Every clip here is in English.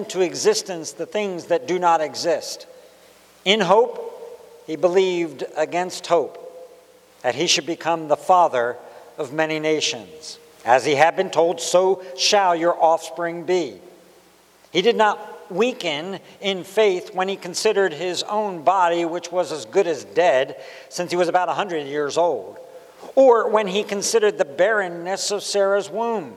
into existence the things that do not exist. In hope, he believed against hope that he should become the father of many nations. As he had been told, so shall your offspring be. He did not weaken in faith when he considered his own body, which was as good as dead, since he was about a 100 years old, or when he considered the barrenness of Sarah's womb.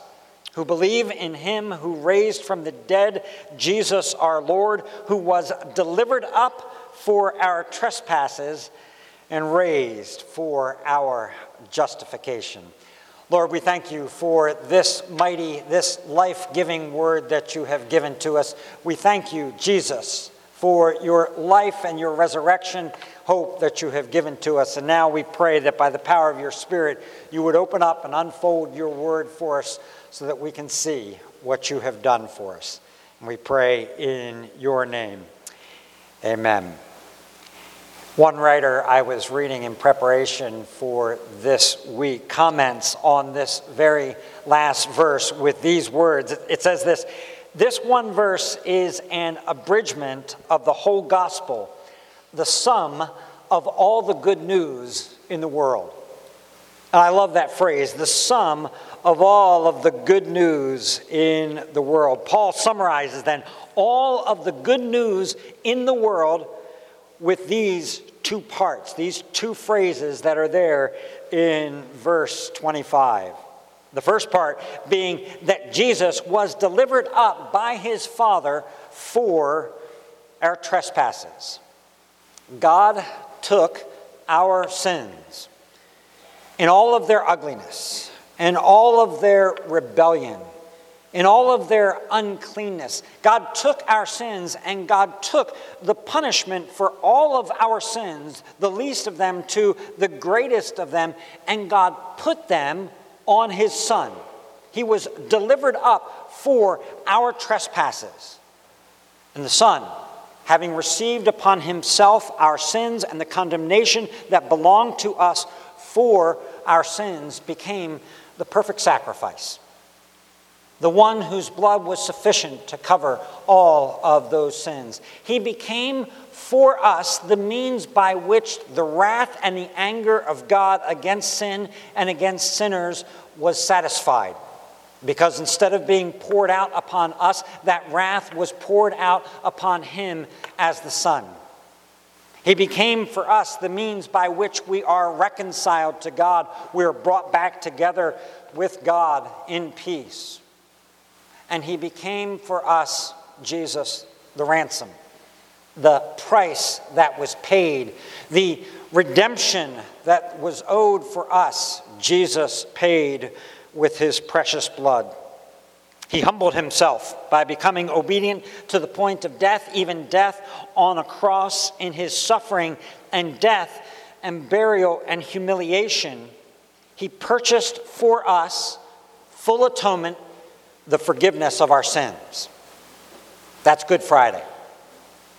who believe in him who raised from the dead Jesus our Lord, who was delivered up for our trespasses and raised for our justification. Lord, we thank you for this mighty, this life giving word that you have given to us. We thank you, Jesus, for your life and your resurrection hope that you have given to us. And now we pray that by the power of your Spirit, you would open up and unfold your word for us so that we can see what you have done for us. And we pray in your name. Amen. One writer I was reading in preparation for this week comments on this very last verse with these words. It says this This one verse is an abridgment of the whole gospel, the sum of all the good news in the world. And I love that phrase, the sum of all of the good news in the world. Paul summarizes then all of the good news in the world with these two parts, these two phrases that are there in verse 25. The first part being that Jesus was delivered up by his Father for our trespasses. God took our sins in all of their ugliness and all of their rebellion in all of their uncleanness. God took our sins and God took the punishment for all of our sins, the least of them to the greatest of them, and God put them on His Son. He was delivered up for our trespasses. And the Son, having received upon Himself our sins and the condemnation that belonged to us for our sins, became the perfect sacrifice the one whose blood was sufficient to cover all of those sins. He became for us the means by which the wrath and the anger of God against sin and against sinners was satisfied. Because instead of being poured out upon us, that wrath was poured out upon him as the Son. He became for us the means by which we are reconciled to God. We are brought back together with God in peace and he became for us, Jesus, the ransom, the price that was paid, the redemption that was owed for us, Jesus paid with his precious blood. He humbled himself by becoming obedient to the point of death, even death on a cross in his suffering and death and burial and humiliation. He purchased for us full atonement the forgiveness of our sins. That's Good Friday.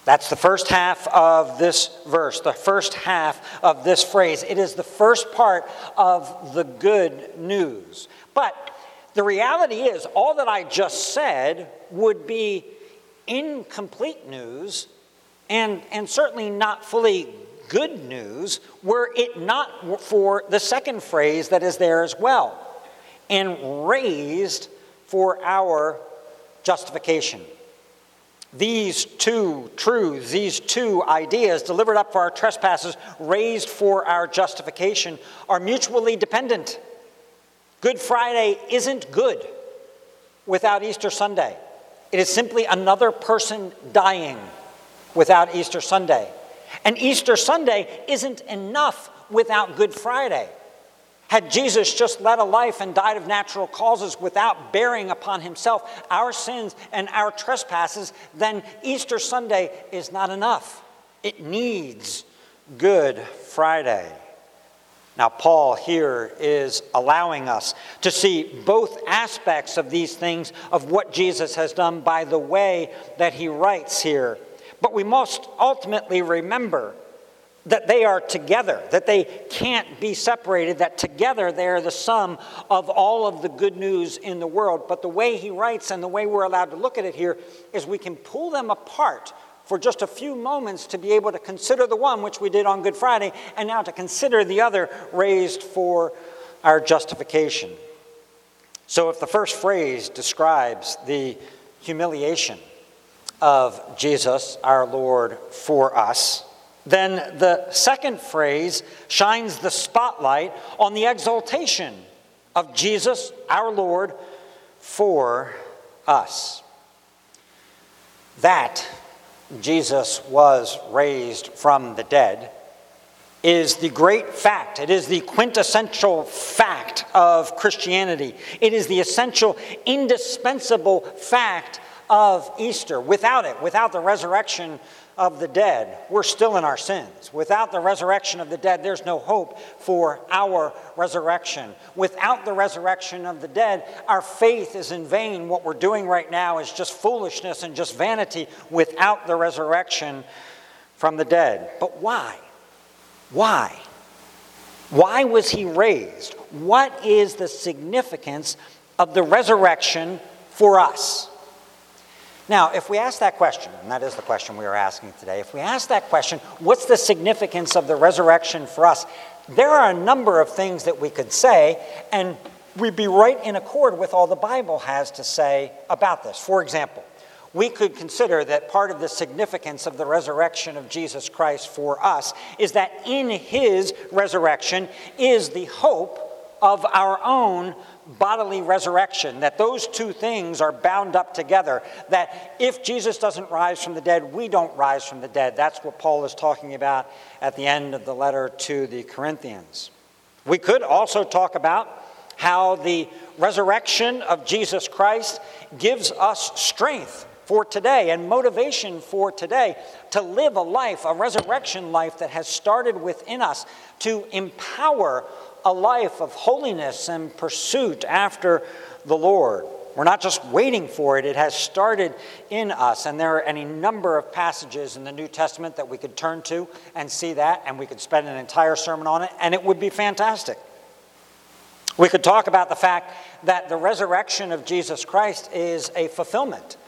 That's the first half of this verse, the first half of this phrase. It is the first part of the good news. But the reality is, all that I just said would be incomplete news and, and certainly not fully good news were it not for the second phrase that is there as well and raised for our justification. These two truths, these two ideas, delivered up for our trespasses, raised for our justification, are mutually dependent. Good Friday isn't good without Easter Sunday. It is simply another person dying without Easter Sunday. And Easter Sunday isn't enough without Good Friday. Had Jesus just led a life and died of natural causes without bearing upon himself our sins and our trespasses, then Easter Sunday is not enough. It needs Good Friday. Now, Paul here is allowing us to see both aspects of these things of what Jesus has done by the way that he writes here. But we must ultimately remember that they are together, that they can't be separated, that together they are the sum of all of the good news in the world. But the way he writes and the way we're allowed to look at it here is we can pull them apart for just a few moments to be able to consider the one, which we did on Good Friday, and now to consider the other raised for our justification. So, if the first phrase describes the humiliation of Jesus, our Lord, for us, then the second phrase shines the spotlight on the exaltation of Jesus, our Lord, for us. That Jesus was raised from the dead is the great fact. It is the quintessential fact of Christianity. It is the essential, indispensable fact of Easter. Without it, without the resurrection of the dead, we're still in our sins. Without the resurrection of the dead, there's no hope for our resurrection. Without the resurrection of the dead, our faith is in vain. What we're doing right now is just foolishness and just vanity without the resurrection from the dead. But why? Why? Why was he raised? What is the significance of the resurrection for us? Now, if we ask that question, and that is the question we are asking today, if we ask that question, what's the significance of the resurrection for us? There are a number of things that we could say, and we'd be right in accord with all the Bible has to say about this. For example, we could consider that part of the significance of the resurrection of Jesus Christ for us is that in his resurrection is the hope of our own bodily resurrection, that those two things are bound up together. That if Jesus doesn't rise from the dead, we don't rise from the dead. That's what Paul is talking about at the end of the letter to the Corinthians. We could also talk about how the resurrection of Jesus Christ gives us strength for today and motivation for today to live a life, a resurrection life that has started within us, to empower a life of holiness and pursuit after the Lord. We're not just waiting for it, it has started in us. And there are any number of passages in the New Testament that we could turn to and see that, and we could spend an entire sermon on it, and it would be fantastic. We could talk about the fact that the resurrection of Jesus Christ is a fulfillment.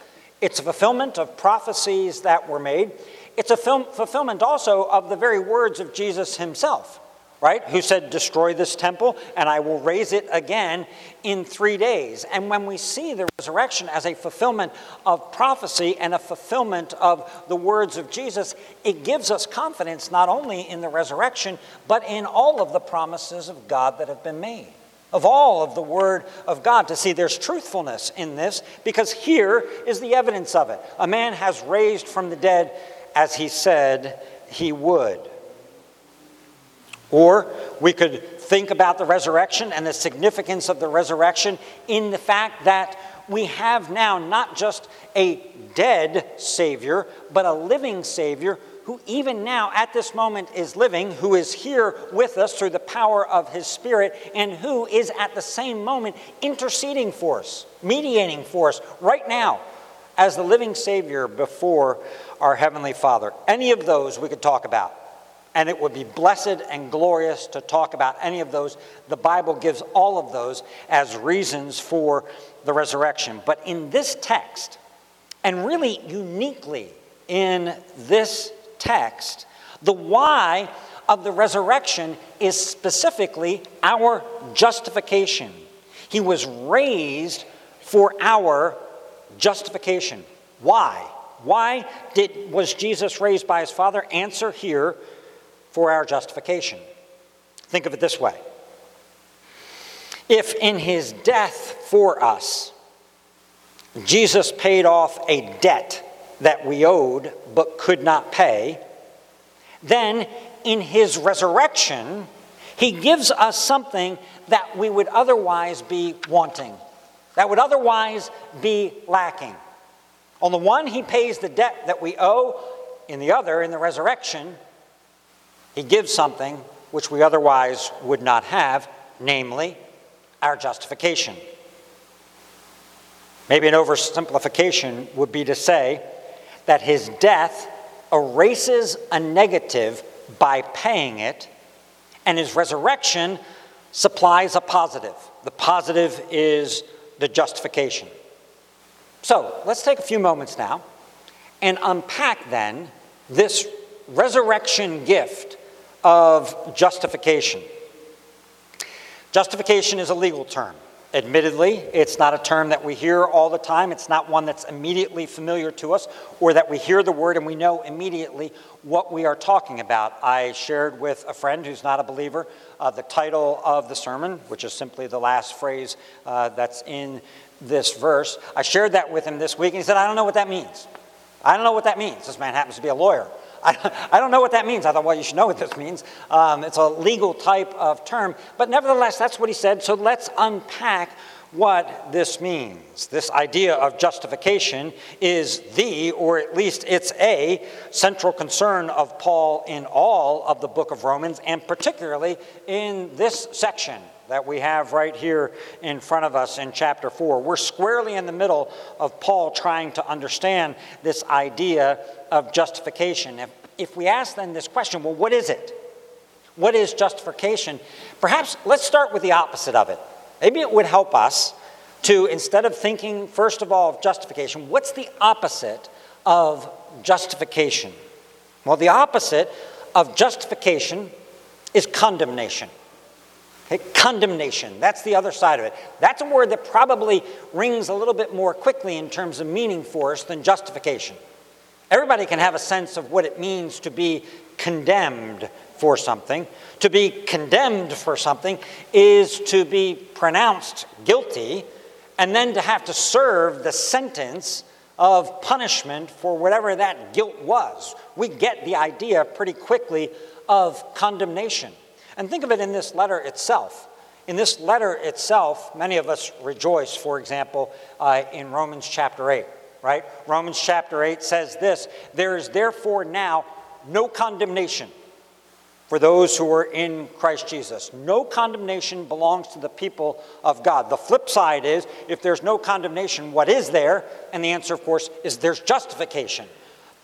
It's a fulfillment of prophecies that were made. It's a fulfillment also of the very words of Jesus himself right? Who said, Destroy this temple, and I will raise it again in three days. And when we see the resurrection as a fulfillment of prophecy and a fulfillment of the words of Jesus, it gives us confidence not only in the resurrection, but in all of the promises of God that have been made. Of all of the Word of God, to see there's truthfulness in this, because here is the evidence of it. A man has raised from the dead as he said he would. Or we could think about the resurrection and the significance of the resurrection in the fact that we have now not just a dead Savior, but a living Savior who, even now at this moment, is living, who is here with us through the power of His Spirit, and who is at the same moment interceding for us, mediating for us right now as the living Savior before our Heavenly Father. Any of those we could talk about and it would be blessed and glorious to talk about any of those. The Bible gives all of those as reasons for the resurrection. But in this text, and really uniquely in this text, the why of the resurrection is specifically our justification. He was raised for our justification. Why? Why did, was Jesus raised by his Father? Answer here for our justification. Think of it this way if in his death for us, Jesus paid off a debt that we owed but could not pay, then in his resurrection, He gives us something that we would otherwise be wanting, that would otherwise be lacking. On the one, He pays the debt that we owe. In the other, in the resurrection, He gives something which we otherwise would not have, namely our justification. Maybe an oversimplification would be to say that his death erases a negative by paying it, and his resurrection supplies a positive. The positive is the justification. So let's take a few moments now and unpack then this resurrection gift of justification. Justification is a legal term. Admittedly, it's not a term that we hear all the time. It's not one that's immediately familiar to us or that we hear the word and we know immediately what we are talking about. I shared with a friend who's not a believer uh, the title of the sermon, which is simply the last phrase uh, that's in this verse. I shared that with him this week and he said, I don't know what that means. I don't know what that means. This man happens to be a lawyer. I, don't know what that means. I thought, well, you should know what this means. Um, it's a legal type of term. But nevertheless, that's what he said. So let's unpack what this means. This idea of justification is the, or at least it's a, central concern of Paul in all of the book of Romans, and particularly in this section that we have right here in front of us in chapter 4. We're squarely in the middle of Paul trying to understand this idea of justification. If, if we ask then this question, well, what is it? What is justification? Perhaps let's start with the opposite of it. Maybe it would help us to, instead of thinking, first of all, of justification, what's the opposite of justification? Well, the opposite of justification is condemnation. Okay, condemnation, that's the other side of it. That's a word that probably rings a little bit more quickly in terms of meaning for us than justification. Everybody can have a sense of what it means to be condemned for something. To be condemned for something is to be pronounced guilty and then to have to serve the sentence of punishment for whatever that guilt was. We get the idea pretty quickly of condemnation. And think of it in this letter itself. In this letter itself, many of us rejoice, for example, uh, in Romans chapter 8, right? Romans chapter 8 says this There is therefore now no condemnation for those who are in Christ Jesus. No condemnation belongs to the people of God. The flip side is if there's no condemnation, what is there? And the answer, of course, is there's justification.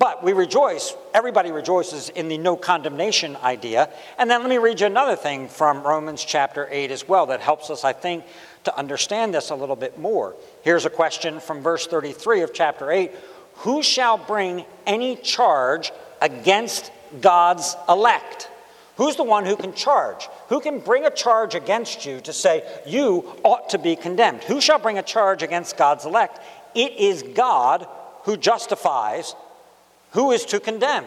But we rejoice, everybody rejoices in the no condemnation idea. And then let me read you another thing from Romans chapter 8 as well that helps us, I think, to understand this a little bit more. Here's a question from verse 33 of chapter 8 Who shall bring any charge against God's elect? Who's the one who can charge? Who can bring a charge against you to say, you ought to be condemned? Who shall bring a charge against God's elect? It is God who justifies who is to condemn?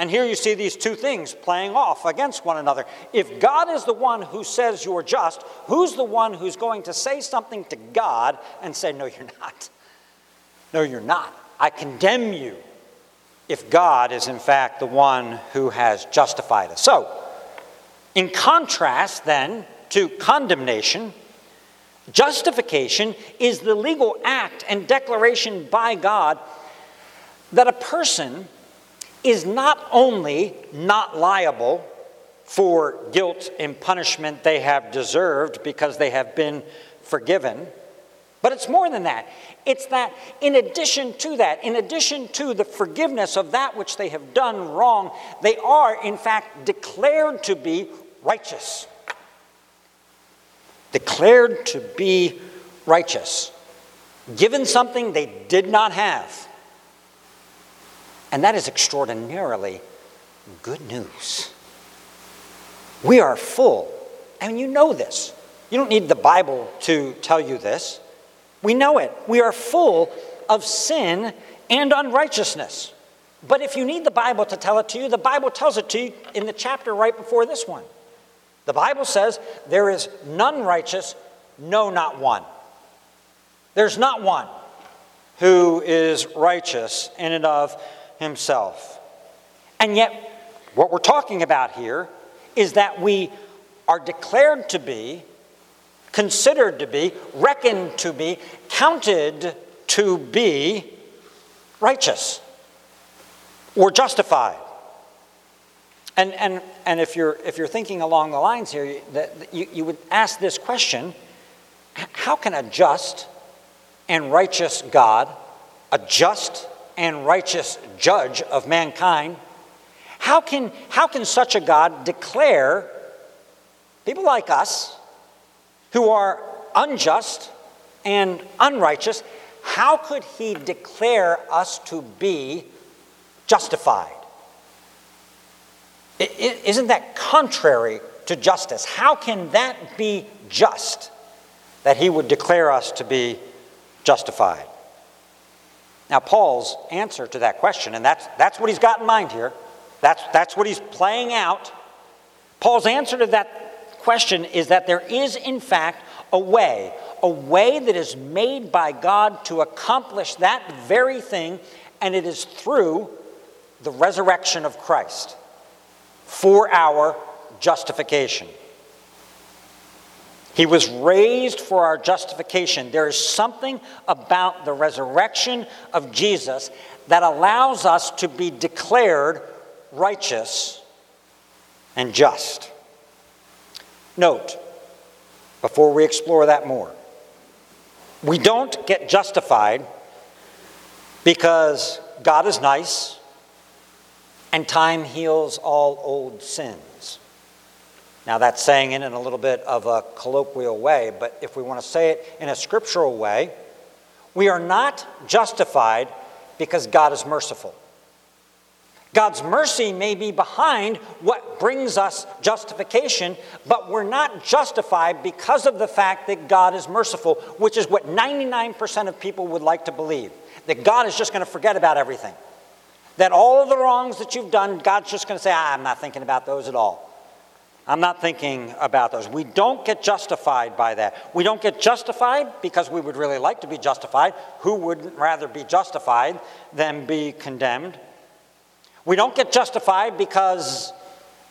And here you see these two things playing off against one another. If God is the one who says you're just, who's the one who's going to say something to God and say, No, you're not? No, you're not. I condemn you if God is in fact the one who has justified us. So, in contrast then to condemnation, justification is the legal act and declaration by God that a person is not only not liable for guilt and punishment they have deserved because they have been forgiven, but it's more than that. It's that in addition to that, in addition to the forgiveness of that which they have done wrong, they are in fact declared to be righteous. Declared to be righteous. Given something they did not have. And that is extraordinarily good news. We are full. and you know this. You don't need the Bible to tell you this. We know it. We are full of sin and unrighteousness. But if you need the Bible to tell it to you, the Bible tells it to you in the chapter right before this one. The Bible says, There is none righteous, no, not one. There's not one who is righteous in and of himself. And yet, what we're talking about here is that we are declared to be, considered to be, reckoned to be, counted to be righteous or justified. And, and, and if, you're, if you're thinking along the lines here, that you, you would ask this question how can a just and righteous God, a just and righteous judge of mankind, how can, how can such a God declare people like us who are unjust and unrighteous, how could he declare us to be justified? Isn't that contrary to justice? How can that be just that he would declare us to be justified? Now, Paul's answer to that question, and that's, that's what he's got in mind here, that's, that's what he's playing out. Paul's answer to that question is that there is, in fact, a way, a way that is made by God to accomplish that very thing, and it is through the resurrection of Christ for our justification. He was raised for our justification. There is something about the resurrection of Jesus that allows us to be declared righteous and just. Note, before we explore that more, we don't get justified because God is nice and time heals all old sins. Now, that's saying it in a little bit of a colloquial way, but if we want to say it in a scriptural way, we are not justified because God is merciful. God's mercy may be behind what brings us justification, but we're not justified because of the fact that God is merciful, which is what 99% of people would like to believe that God is just going to forget about everything. That all of the wrongs that you've done, God's just going to say, ah, I'm not thinking about those at all. I'm not thinking about those. We don't get justified by that. We don't get justified because we would really like to be justified. Who wouldn't rather be justified than be condemned? We don't get justified because,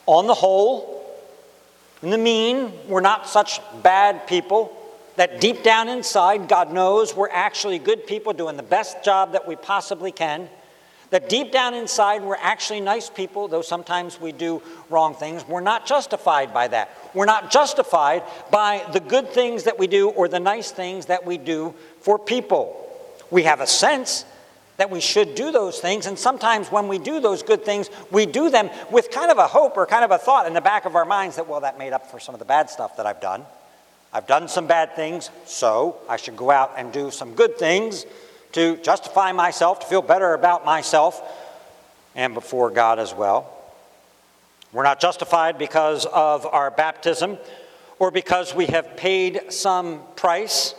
on the whole, in the mean, we're not such bad people. That deep down inside, God knows we're actually good people doing the best job that we possibly can. That deep down inside, we're actually nice people, though sometimes we do wrong things. We're not justified by that. We're not justified by the good things that we do or the nice things that we do for people. We have a sense that we should do those things, and sometimes when we do those good things, we do them with kind of a hope or kind of a thought in the back of our minds that, well, that made up for some of the bad stuff that I've done. I've done some bad things, so I should go out and do some good things to justify myself, to feel better about myself and before God as well. We're not justified because of our baptism or because we have paid some price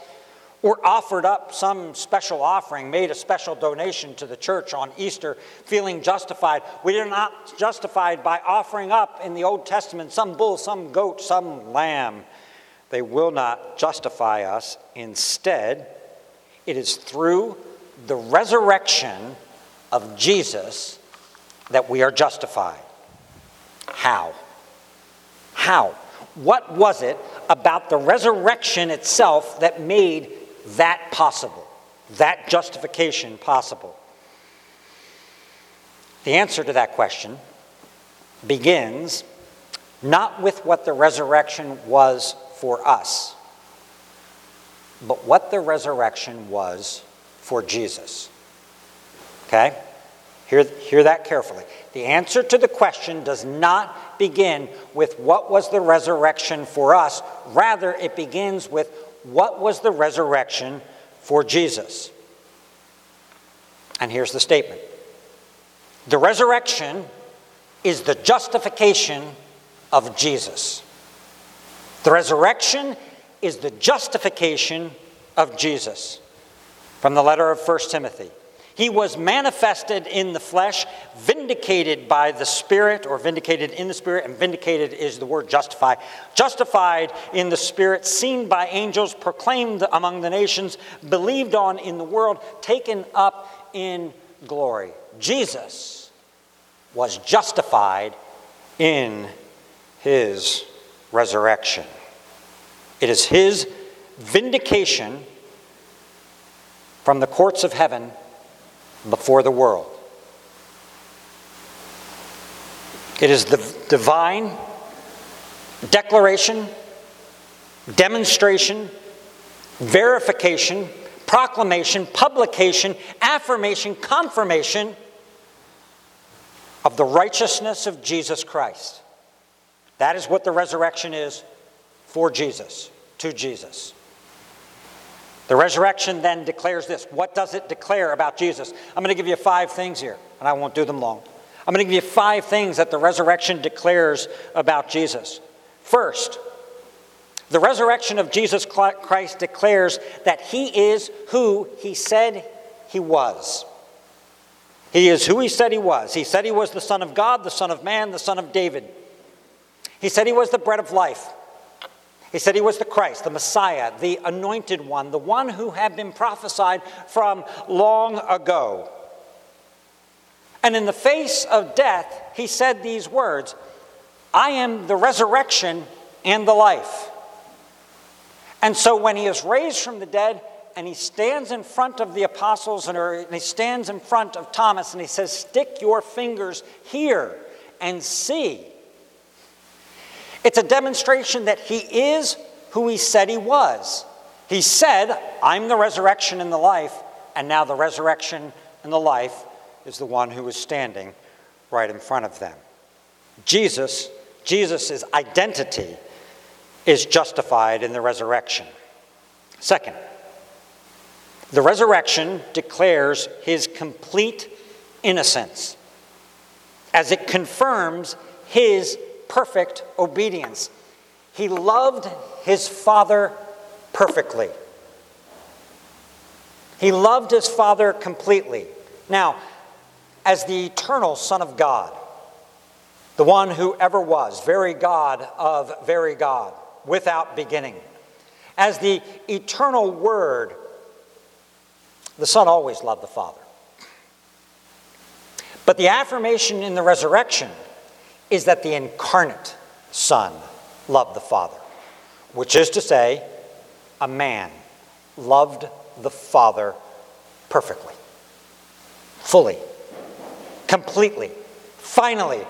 or offered up some special offering, made a special donation to the church on Easter, feeling justified. We are not justified by offering up in the Old Testament some bull, some goat, some lamb. They will not justify us. Instead, it is through the resurrection of Jesus that we are justified. How? How? What was it about the resurrection itself that made that possible, that justification possible? The answer to that question begins not with what the resurrection was for us, but what the resurrection was for Jesus. Okay? Hear, hear that carefully. The answer to the question does not begin with what was the resurrection for us, rather, it begins with what was the resurrection for Jesus. And here's the statement The resurrection is the justification of Jesus. The resurrection is the justification of Jesus. From the letter of 1 Timothy. He was manifested in the flesh, vindicated by the Spirit, or vindicated in the Spirit, and vindicated is the word justify. Justified in the Spirit, seen by angels, proclaimed among the nations, believed on in the world, taken up in glory. Jesus was justified in his resurrection. It is his vindication from the courts of heaven before the world. It is the divine declaration, demonstration, verification, proclamation, publication, affirmation, confirmation of the righteousness of Jesus Christ. That is what the resurrection is for Jesus, to Jesus. The resurrection then declares this. What does it declare about Jesus? I'm going to give you five things here, and I won't do them long. I'm going to give you five things that the resurrection declares about Jesus. First, the resurrection of Jesus Christ declares that he is who he said he was. He is who he said he was. He said he was the Son of God, the Son of Man, the Son of David. He said he was the bread of life. He said he was the Christ, the Messiah, the anointed one, the one who had been prophesied from long ago. And in the face of death, he said these words I am the resurrection and the life. And so when he is raised from the dead and he stands in front of the apostles and er, he stands in front of Thomas and he says, Stick your fingers here and see. It's a demonstration that he is who he said he was. He said, I'm the resurrection and the life, and now the resurrection and the life is the one who is standing right in front of them. Jesus, Jesus' identity is justified in the resurrection. Second, the resurrection declares his complete innocence as it confirms his perfect obedience. He loved his Father perfectly. He loved his Father completely. Now, as the eternal Son of God, the one who ever was, very God of very God, without beginning. As the eternal Word, the Son always loved the Father. But the affirmation in the resurrection is that the incarnate Son loved the Father, which is to say, a man loved the Father perfectly, fully, completely, finally,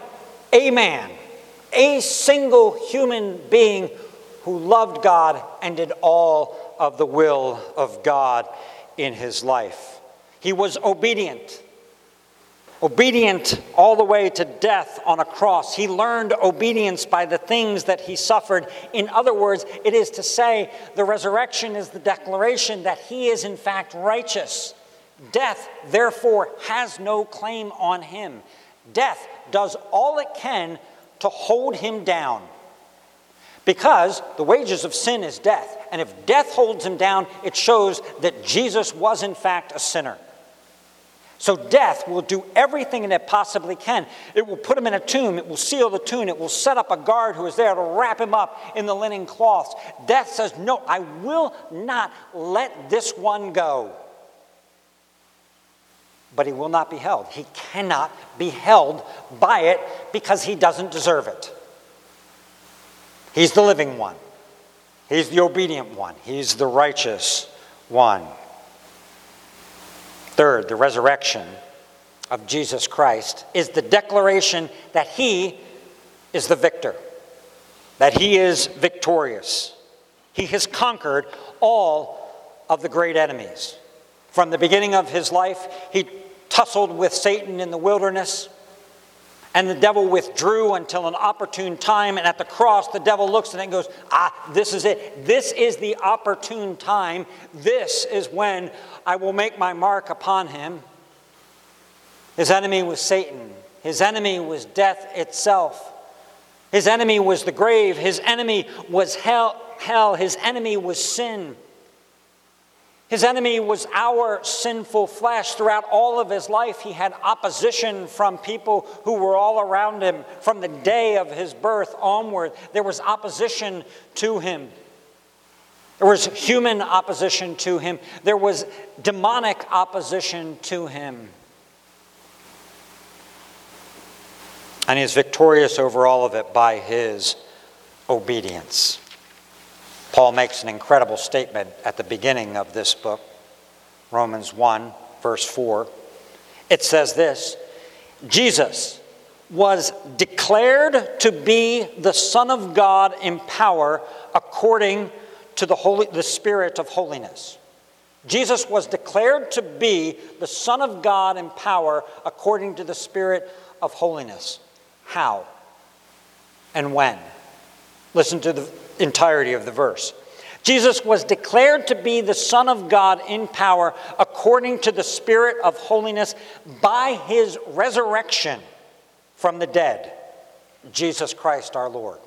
a man, a single human being who loved God and did all of the will of God in his life. He was obedient. Obedient all the way to death on a cross. He learned obedience by the things that he suffered. In other words, it is to say the resurrection is the declaration that he is in fact righteous. Death, therefore, has no claim on him. Death does all it can to hold him down. Because the wages of sin is death. And if death holds him down, it shows that Jesus was, in fact, a sinner. So death will do everything that it possibly can. It will put him in a tomb, it will seal the tomb, it will set up a guard who is there to wrap him up in the linen cloths. Death says, No, I will not let this one go. But he will not be held. He cannot be held by it because he doesn't deserve it. He's the living one. He's the obedient one. He's the righteous one. Third, the resurrection of Jesus Christ is the declaration that he is the victor, that he is victorious. He has conquered all of the great enemies. From the beginning of his life, he tussled with Satan in the wilderness. And the devil withdrew until an opportune time. And at the cross, the devil looks at it and goes, Ah, this is it. This is the opportune time. This is when I will make my mark upon him. His enemy was Satan, his enemy was death itself. His enemy was the grave, his enemy was hell, hell. his enemy was sin. His enemy was our sinful flesh. Throughout all of his life, he had opposition from people who were all around him. From the day of his birth onward, there was opposition to him. There was human opposition to him, there was demonic opposition to him. And he is victorious over all of it by his obedience. Paul makes an incredible statement at the beginning of this book, Romans 1, verse 4. It says this Jesus was declared to be the Son of God in power according to the, Holy, the Spirit of holiness. Jesus was declared to be the Son of God in power according to the Spirit of holiness. How and when? Listen to the entirety of the verse. Jesus was declared to be the Son of God in power according to the Spirit of holiness by his resurrection from the dead, Jesus Christ our Lord.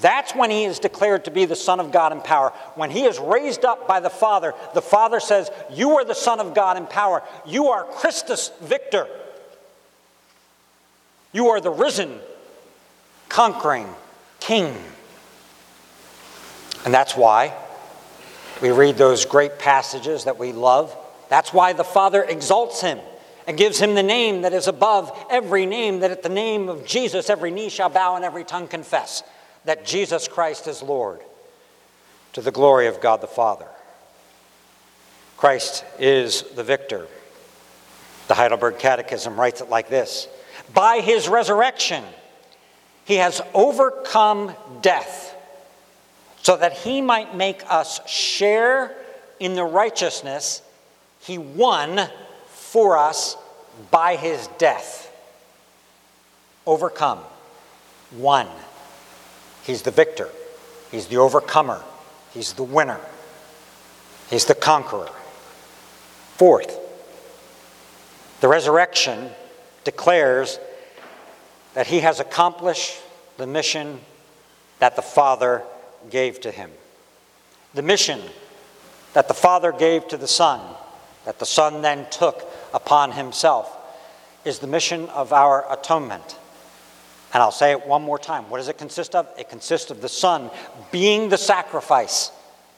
That's when he is declared to be the Son of God in power. When he is raised up by the Father, the Father says, You are the Son of God in power. You are Christus Victor. You are the risen, conquering King. And that's why we read those great passages that we love. That's why the Father exalts him and gives him the name that is above every name, that at the name of Jesus every knee shall bow and every tongue confess that Jesus Christ is Lord, to the glory of God the Father. Christ is the victor. The Heidelberg Catechism writes it like this By his resurrection, he has overcome death so that he might make us share in the righteousness he won for us by his death. Overcome, won. He's the victor, he's the overcomer, he's the winner, he's the conqueror. Fourth, the resurrection declares that he has accomplished the mission that the Father gave to him. The mission that the Father gave to the Son, that the Son then took upon himself, is the mission of our atonement. And I'll say it one more time. What does it consist of? It consists of the Son being the sacrifice,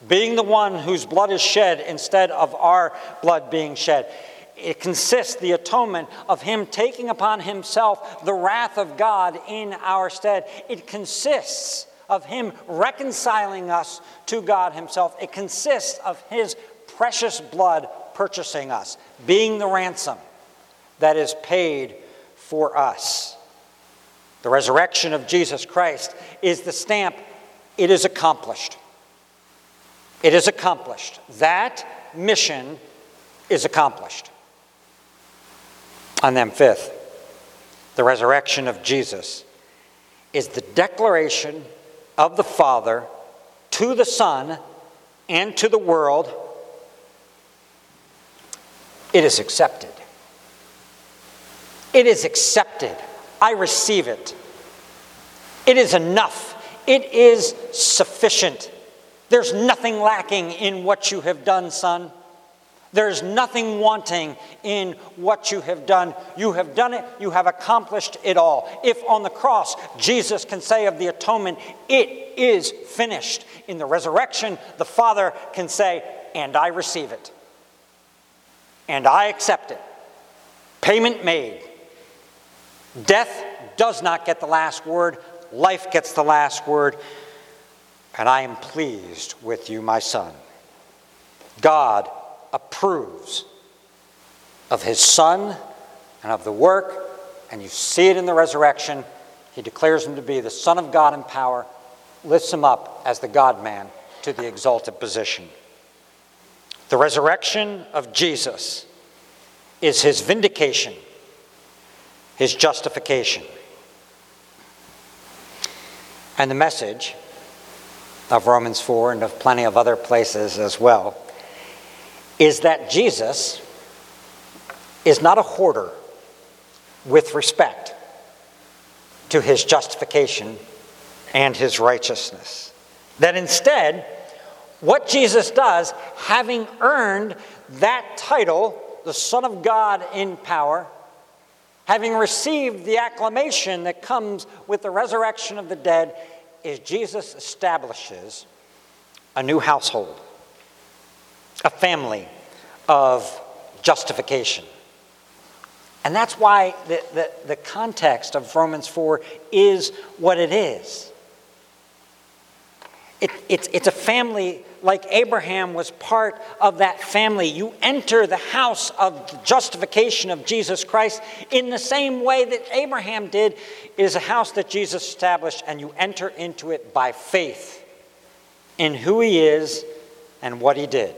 being the one whose blood is shed instead of our blood being shed. It consists, the atonement, of Him taking upon Himself the wrath of God in our stead. It consists of Him reconciling us to God Himself. It consists of His precious blood purchasing us, being the ransom that is paid for us. The resurrection of Jesus Christ is the stamp, it is accomplished. It is accomplished. That mission is accomplished. And then, fifth, the resurrection of Jesus is the declaration of the Father to the Son and to the world. It is accepted. It is accepted. I receive it. It is enough. It is sufficient. There's nothing lacking in what you have done, son. There's nothing wanting in what you have done. You have done it, you have accomplished it all. If on the cross Jesus can say of the atonement, it is finished, in the resurrection, the Father can say, and I receive it, and I accept it. Payment made. Death does not get the last word, life gets the last word, and I am pleased with you, my son. God approves of his son and of the work, and you see it in the resurrection. He declares him to be the Son of God in power, lifts him up as the God man to the exalted position. The resurrection of Jesus is his vindication, his justification. And the message of Romans 4 and of plenty of other places as well is that Jesus is not a hoarder with respect to his justification and his righteousness. That instead, what Jesus does, having earned that title, the Son of God in power, having received the acclamation that comes with the resurrection of the dead, is Jesus establishes a new household a family of justification. And that's why the, the, the, context of Romans 4 is what it is. It, it's, it's a family like Abraham was part of that family. You enter the house of justification of Jesus Christ in the same way that Abraham did. It is a house that Jesus established, and you enter into it by faith in who he is and what he did,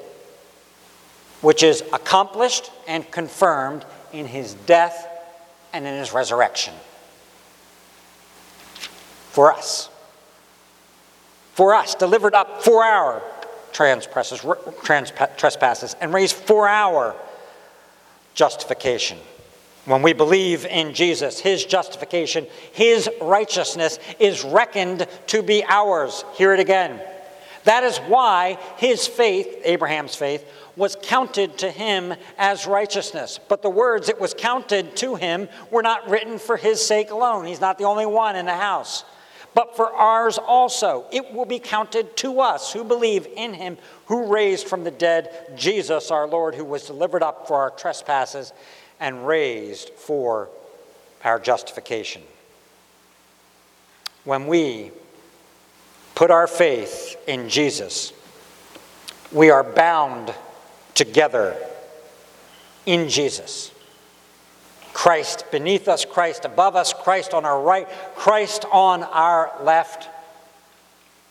which is accomplished and confirmed in his death and in his resurrection. For us. For us, delivered up for our trespasses, trespasses and raised for our justification. When we believe in Jesus, his justification, his righteousness is reckoned to be ours. Hear it again. That is why his faith, Abraham's faith, was counted to him as righteousness. But the words it was counted to him were not written for his sake alone. He's not the only one in the house, but for ours also. It will be counted to us who believe in him who raised from the dead Jesus our Lord, who was delivered up for our trespasses and raised for our justification. When we put our faith in Jesus, we are bound together in Jesus. Christ beneath us, Christ above us, Christ on our right, Christ on our left,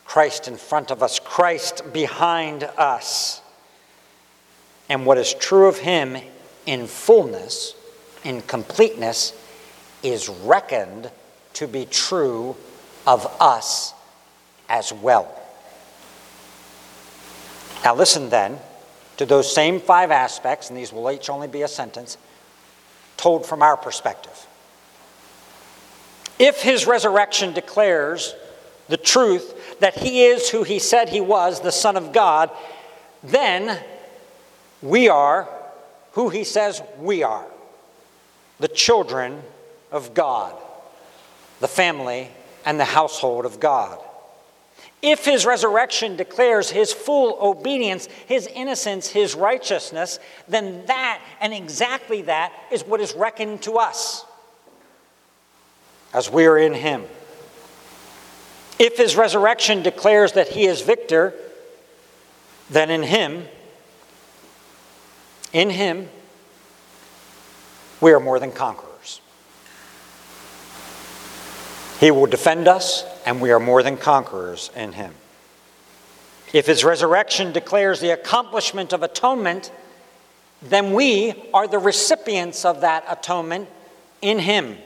Christ in front of us, Christ behind us. And what is true of him in fullness, in completeness, is reckoned to be true of us as well. Now, listen then to those same five aspects, and these will each only be a sentence, told from our perspective. If his resurrection declares the truth that he is who he said he was, the Son of God, then we are who he says we are the children of God, the family and the household of God. If his resurrection declares his full obedience, his innocence, his righteousness, then that and exactly that is what is reckoned to us as we are in him. If his resurrection declares that he is victor, then in him, in him, we are more than conquerors. He will defend us and we are more than conquerors in him. If his resurrection declares the accomplishment of atonement, then we are the recipients of that atonement in him.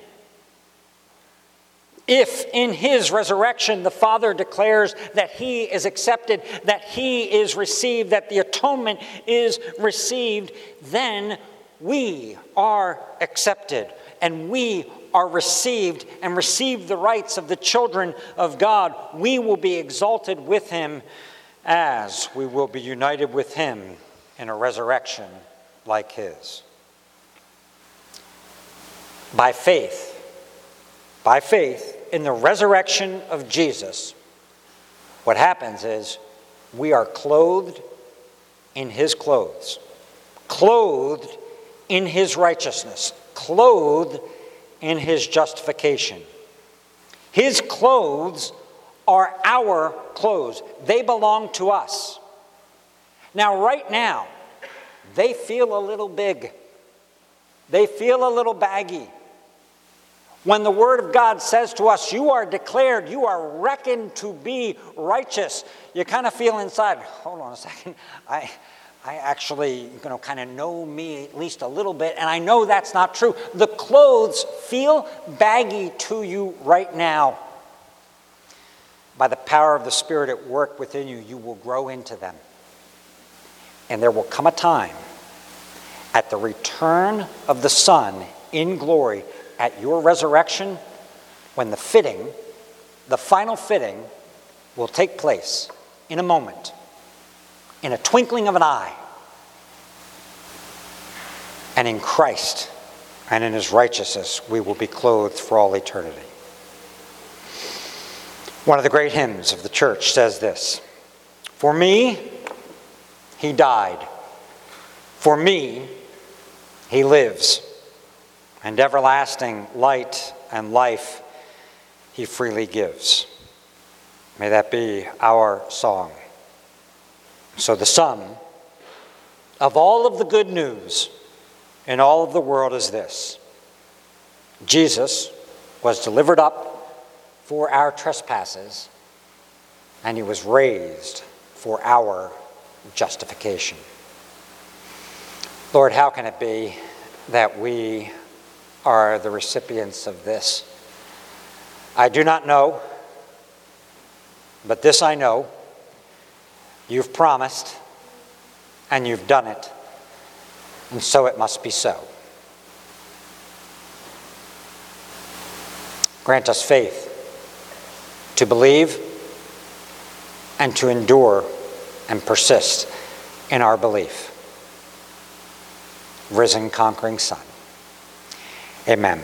If in his resurrection the Father declares that he is accepted, that he is received, that the atonement is received, then we are accepted and we are received and receive the rights of the children of God, we will be exalted with him as we will be united with him in a resurrection like his. By faith, by faith in the resurrection of Jesus, what happens is we are clothed in his clothes, clothed in his righteousness, clothed in his justification. His clothes are our clothes, they belong to us. Now, right now, they feel a little big, they feel a little baggy. When the Word of God says to us, You are declared, you are reckoned to be righteous, you kind of feel inside, Hold on a second. I, I actually, you know, kind of know me at least a little bit, and I know that's not true. The clothes feel baggy to you right now. By the power of the Spirit at work within you, you will grow into them. And there will come a time at the return of the Son in glory at your resurrection when the fitting, the final fitting, will take place in a moment in a twinkling of an eye. And in Christ and in his righteousness, we will be clothed for all eternity. One of the great hymns of the church says this For me, he died. For me, he lives. And everlasting light and life he freely gives. May that be our song. So, the sum of all of the good news in all of the world is this Jesus was delivered up for our trespasses, and he was raised for our justification. Lord, how can it be that we are the recipients of this? I do not know, but this I know you've promised and you've done it, and so it must be so. Grant us faith to believe and to endure and persist in our belief. Risen, conquering Son. Amen.